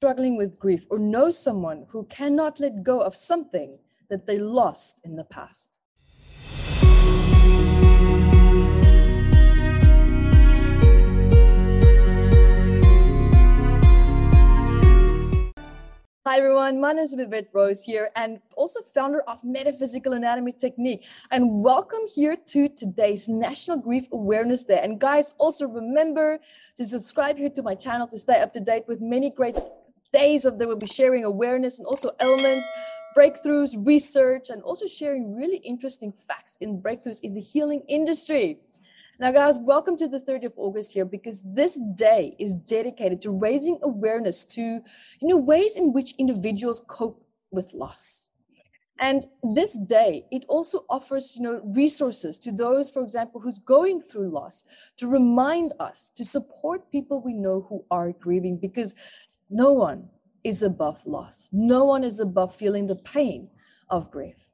struggling with grief or know someone who cannot let go of something that they lost in the past. Hi everyone, my name is Evette Rose here and also founder of Metaphysical Anatomy Technique. And welcome here to today's National Grief Awareness Day. And guys, also remember to subscribe here to my channel to stay up to date with many great days of there will be sharing awareness and also elements, breakthroughs, research, and also sharing really interesting facts in breakthroughs in the healing industry. Now, guys, welcome to the 30th of August here because this day is dedicated to raising awareness to, you know, ways in which individuals cope with loss. And this day, it also offers, you know, resources to those, for example, who's going through loss, to remind us to support people we know who are grieving, because no one is above loss. No one is above feeling the pain of grief.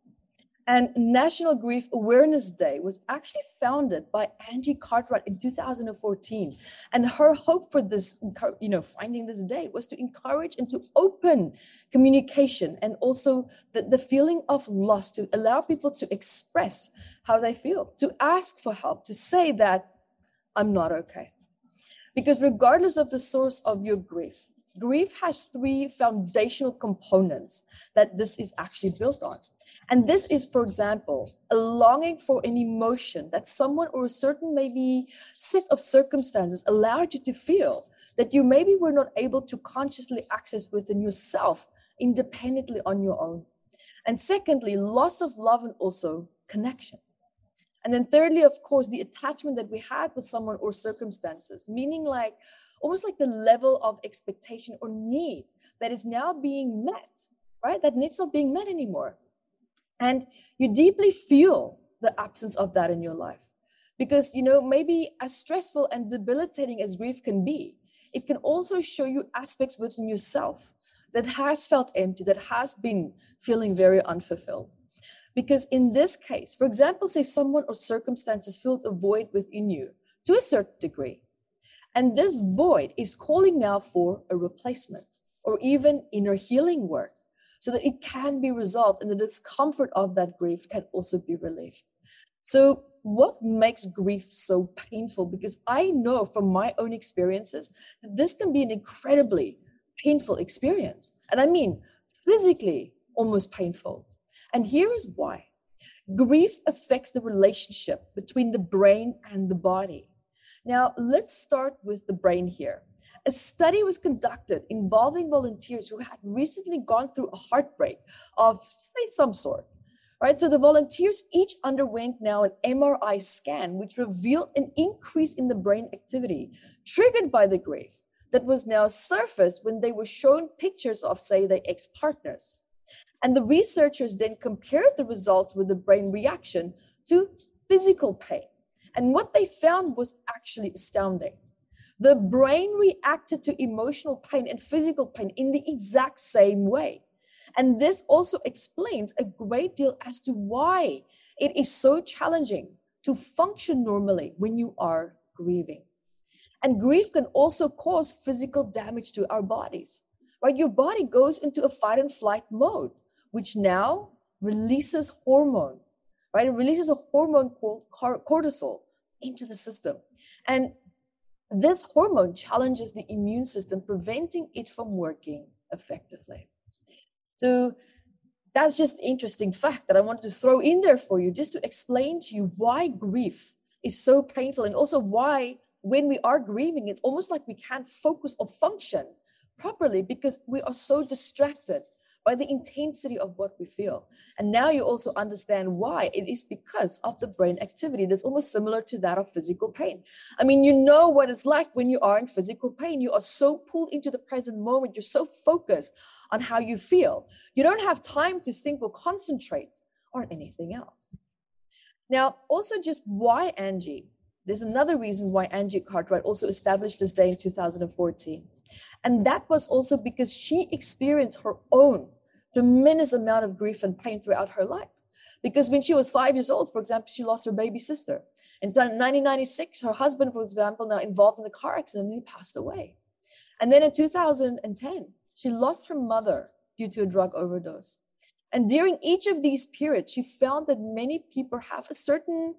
And National Grief Awareness Day was actually founded by Angie Cartwright in 2014. And her hope for this, you know, finding this day was to encourage and to open communication and also the, the feeling of loss, to allow people to express how they feel, to ask for help, to say that I'm not okay. Because regardless of the source of your grief, grief has three foundational components that this is actually built on. And this is, for example, a longing for an emotion that someone or a certain maybe set of circumstances allowed you to feel that you maybe were not able to consciously access within yourself independently on your own. And secondly, loss of love and also connection. And then thirdly, of course, the attachment that we had with someone or circumstances, meaning like almost like the level of expectation or need that is now being met, right? That needs not being met anymore. And you deeply feel the absence of that in your life. Because, you know, maybe as stressful and debilitating as grief can be, it can also show you aspects within yourself that has felt empty, that has been feeling very unfulfilled. Because in this case, for example, say someone or circumstances filled a void within you to a certain degree. And this void is calling now for a replacement or even inner healing work so that it can be resolved and the discomfort of that grief can also be relieved. So, what makes grief so painful? Because I know from my own experiences that this can be an incredibly painful experience. And I mean, physically almost painful. And here is why grief affects the relationship between the brain and the body. Now, let's start with the brain here. A study was conducted involving volunteers who had recently gone through a heartbreak of say, some sort. Right, so the volunteers each underwent now an MRI scan, which revealed an increase in the brain activity triggered by the grief that was now surfaced when they were shown pictures of, say, their ex partners. And the researchers then compared the results with the brain reaction to physical pain. And what they found was actually astounding. The brain reacted to emotional pain and physical pain in the exact same way. And this also explains a great deal as to why it is so challenging to function normally when you are grieving. And grief can also cause physical damage to our bodies, right? Your body goes into a fight and flight mode, which now releases hormone, right? It releases a hormone called cortisol into the system. And this hormone challenges the immune system, preventing it from working effectively. So that's just interesting fact that I wanted to throw in there for you, just to explain to you why grief is so painful, and also why when we are grieving, it's almost like we can't focus or function properly because we are so distracted by the intensity of what we feel. And now you also understand why. It is because of the brain activity that's almost similar to that of physical pain. I mean, you know what it's like when you are in physical pain. You are so pulled into the present moment, you're so focused on how you feel. You don't have time to think or concentrate on anything else. Now, also just why Angie? There's another reason why Angie Cartwright also established this day in 2014. And that was also because she experienced her own tremendous amount of grief and pain throughout her life. Because when she was five years old, for example, she lost her baby sister. In 1996, her husband, for example, now involved in a car accident he passed away. And then in 2010, She lost her mother due to a drug overdose. And during each of these periods, she found that many people have a certain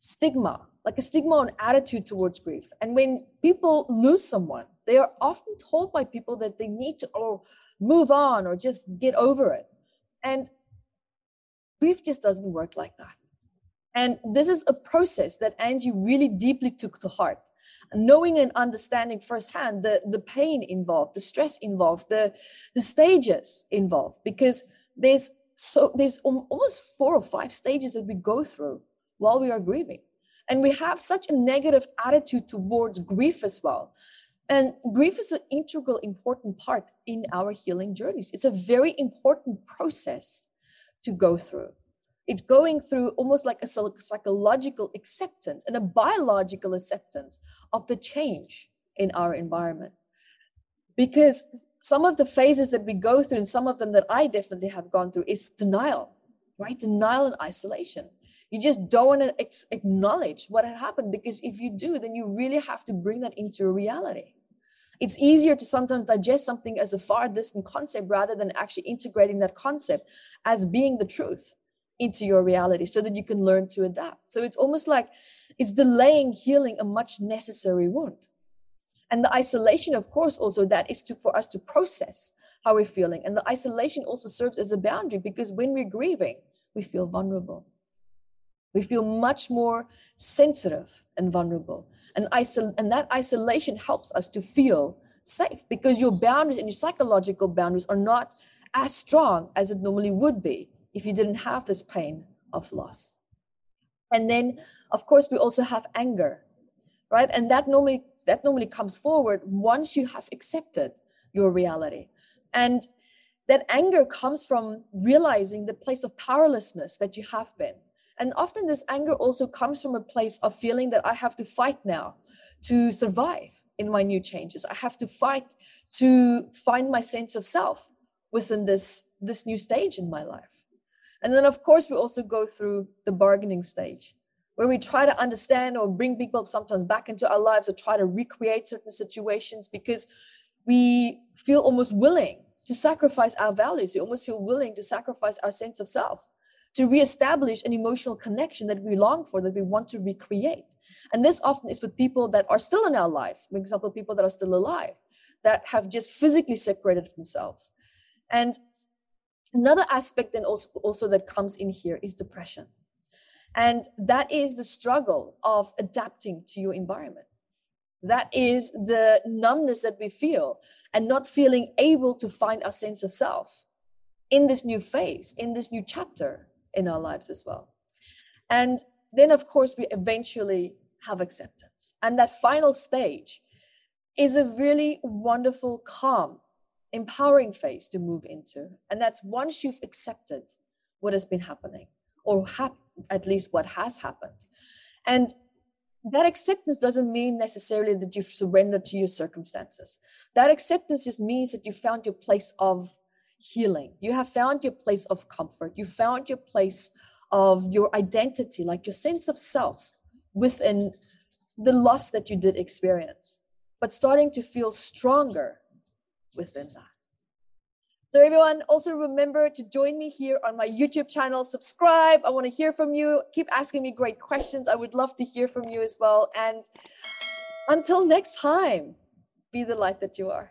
stigma, like a stigma on attitude towards grief. And when people lose someone, they are often told by people that they need to oh, move on or just get over it. And grief just doesn't work like that. And this is a process that Angie really deeply took to heart. Knowing and understanding firsthand the, the pain involved, the stress involved, the, the stages involved, because there's so there's almost four or five stages that we go through while we are grieving. And we have such a negative attitude towards grief as well. And grief is an integral, important part in our healing journeys. It's a very important process to go through. It's going through almost like a psychological acceptance and a biological acceptance of the change in our environment. Because some of the phases that we go through, and some of them that I definitely have gone through, is denial, right? Denial and isolation. You just don't want to ex- acknowledge what had happened because if you do, then you really have to bring that into reality. It's easier to sometimes digest something as a far distant concept rather than actually integrating that concept as being the truth into your reality so that you can learn to adapt. So it's almost like it's delaying healing a much necessary wound. And the isolation, of course, also that is to for us to process how we're feeling. And the isolation also serves as a boundary because when we're grieving, we feel vulnerable. We feel much more sensitive and vulnerable. And, isol- and that isolation helps us to feel safe because your boundaries and your psychological boundaries are not as strong as it normally would be if you didn't have this pain of loss. And then, of course, we also have anger, right? And that normally that normally comes forward once you have accepted your reality. And that anger comes from realizing the place of powerlessness that you have been. And often this anger also comes from a place of feeling that I have to fight now to survive in my new changes. I have to fight to find my sense of self within this, this new stage in my life. And then, of course, we also go through the bargaining stage where we try to understand or bring people sometimes back into our lives or try to recreate certain situations because we feel almost willing to sacrifice our values. We almost feel willing to sacrifice our sense of self to reestablish an emotional connection that we long for, that we want to recreate. And this often is with people that are still in our lives, for example, people that are still alive, that have just physically separated themselves. And Another aspect then also, also that comes in here is depression. And that is the struggle of adapting to your environment. That is the numbness that we feel and not feeling able to find our sense of self in this new phase, in this new chapter in our lives as well. And then, of course, we eventually have acceptance. And that final stage is a really wonderful, calm empowering phase to move into. And that's once you've accepted what has been happening, or hap- at least what has happened. And that acceptance doesn't mean necessarily that you've surrendered to your circumstances. That acceptance just means that you found your place of healing. You have found your place of comfort. You found your place of your identity, like your sense of self within the loss that you did experience, but starting to feel stronger within that. So everyone, also remember to join me here on my YouTube channel. Subscribe. I want to hear from you. Keep asking me great questions. I would love to hear from you as well. And until next time, be the light that you are.